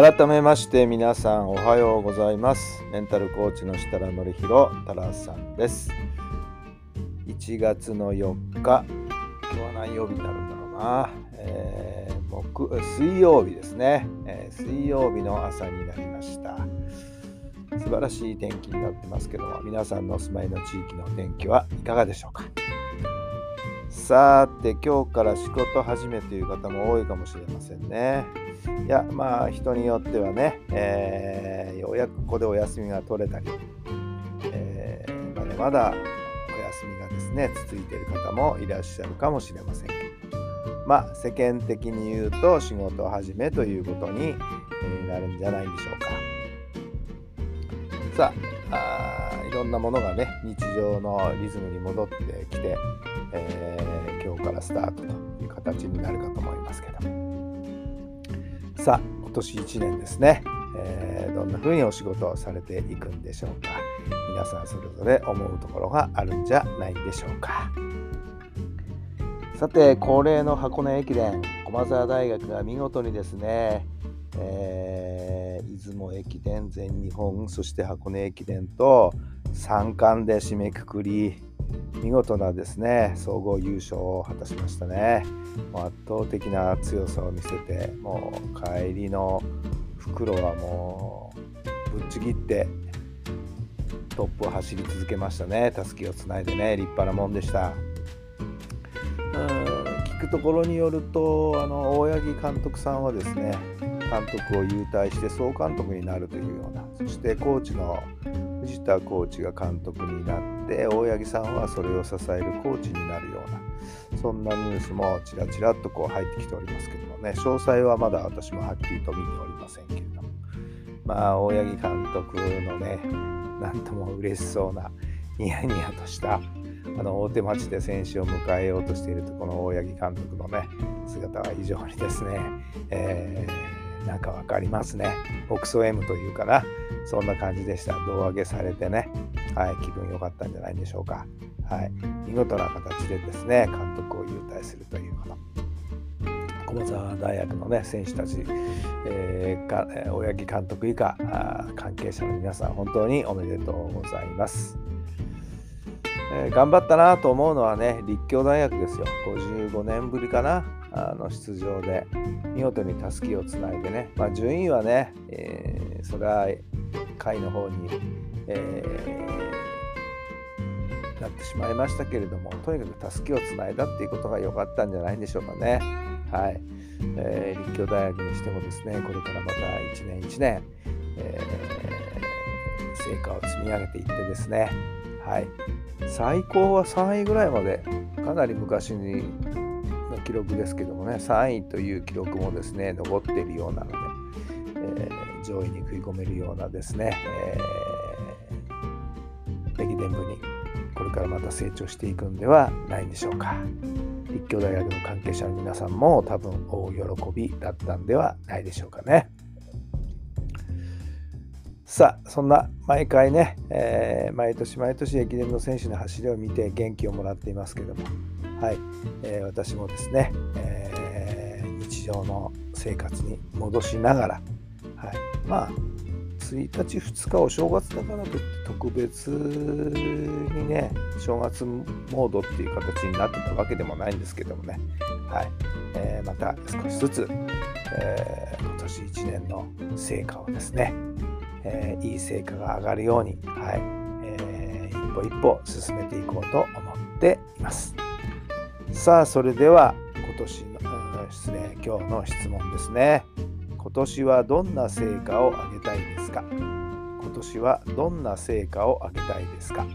改めまして皆さんおはようございます。メンタルコーチの設楽範弘太郎さんです。1月の4日今日は何曜日になるんだろうな、えー、木水曜日ですね、えー、水曜日の朝になりました。素晴らしい天気になってますけども皆さんのお住まいの地域の天気はいかがでしょうか。さて今日から仕事始めという方も多いかもしれませんね。いやまあ人によってはね、えー、ようやくここでお休みが取れたり、えー、まだまだお休みがですね続いている方もいらっしゃるかもしれません。まあ世間的に言うと仕事を始めということになるんじゃないでしょうか。さあいろんなものがね日常のリズムに戻ってきて、えー、今日からスタートという形になるかと思いますけども。さ今年1年ですね、えー、どんな風にお仕事をされていくんでしょうか。皆さんそれぞれ思うところがあるんじゃないでしょうか。さて恒例の箱根駅伝駒澤大学が見事にですね、えー、出雲駅伝全日本そして箱根駅伝と3冠で締めくくり見事なですね総合優勝を果たしましたね。もう圧倒的な強さを見せてもう帰りの袋はもうぶっちぎってトップを走り続けましたね。たすきをつないでね立派なもんでした。うん聞くところによるとあの大八木監督さんはですね監督を優退して総監督になるというようなそしてコーチの藤田コーチが監督になって大八木さんはそれを支えるコーチになるようなそんなニュースもちらちらっとこう入ってきておりますけどもね詳細はまだ私もはっきりと見ておりませんけれどもまあ大八木監督のねなんとも嬉しそうなニヤニヤとしたあの大手町で選手を迎えようとしているとこの大八木監督のね姿は非常にですね、えー、なんか分かりますね。オクソ M というかな、そんな感じでした。胴上げされてね、はい、気分良かったんじゃないでしょうか。はい、見事な形でですね、監督を優待するというこの。駒澤大学の、ね、選手たち、えー、か大八木監督以下関係者の皆さん本当におめでとうございます。えー、頑張ったなと思うのはね立教大学ですよ55年ぶりかなあの出場で見事にたすきをつないでね、まあ、順位はね、えー、それは下位の方に、えー、なってしまいましたけれどもとにかくたすきをつないだっていうことが良かったんじゃないんでしょうかね。はい。えー、立教大学にしてもですねこれからまた1年1年、えー、成果を積み上げていってですね、はい、最高は3位ぐらいまでかなり昔にの記録ですけどもね3位という記録もですね残っているようなので、えー、上位に食い込めるようなですね、えー、伝部にこれからまた成長していくんではないんでしょうか。立教大学の関係者の皆さんも多分大喜びだったんではないでしょうかね。さあそんな毎回ね、えー、毎年毎年駅伝の選手の走りを見て元気をもらっていますけども、はい。えー、私もですね、えー、日常の生活に戻しながら、はい、まあ1日2日お正月だからといって特別にね正月モードっていう形になってたわけでもないんですけどもね、はいえー、また少しずつ、えー、今年1年の成果をですねえー、いい成果が上がるように、はいえー、一歩一歩進めていこうと思っています。さあそれでは今年の失礼今日の質問ですね。今年はどんな成果を上げたいますか？今年はどんな成果を上げたいですか？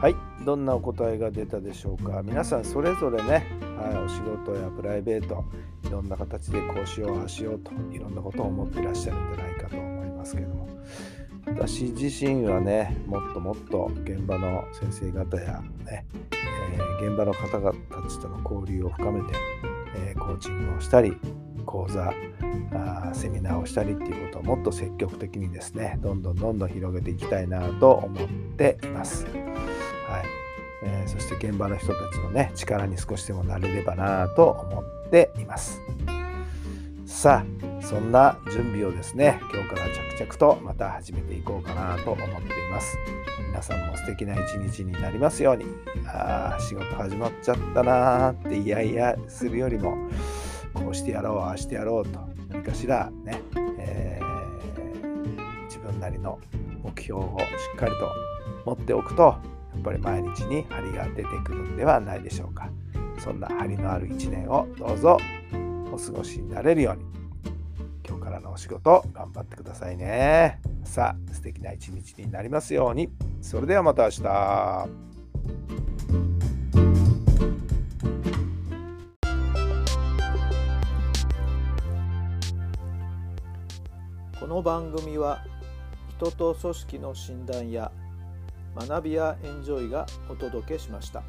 はいどんなお答えが出たでしょうか？皆さんそれぞれね、はい、お仕事やプライベートいろんな形でこうしようああしようといろんなことを思っていらっしゃるんじゃないかと思いますけども。私自身はねもっともっと現場の先生方やね、えー、現場の方々たちとの交流を深めて、えー、コーチングをしたり講座あセミナーをしたりっていうことをもっと積極的にですねどんどんどんどん広げていきたいなと思っています。はいえー、そして現場の人たちのね力に少しでもなれればなと思っています。さあそんな準備をですね今日から着々とまた始めていこうかなと思っています。皆さんも素敵な一日になりますように。ああ仕事始まっちゃったなーっていやいやするよりもこうしてやろうああしてやろうと何かしらね、えー、自分なりの目標をしっかりと持っておくとやっぱり毎日に張りが出てくるんではないでしょうか。そんな張りのある一年をどうぞお過ごしになれるように。からのお仕事頑張ってくださいね。さあ素敵な一日になりますように。それではまた明日。この番組は人と組織の診断や学びやエンジョイがお届けしました。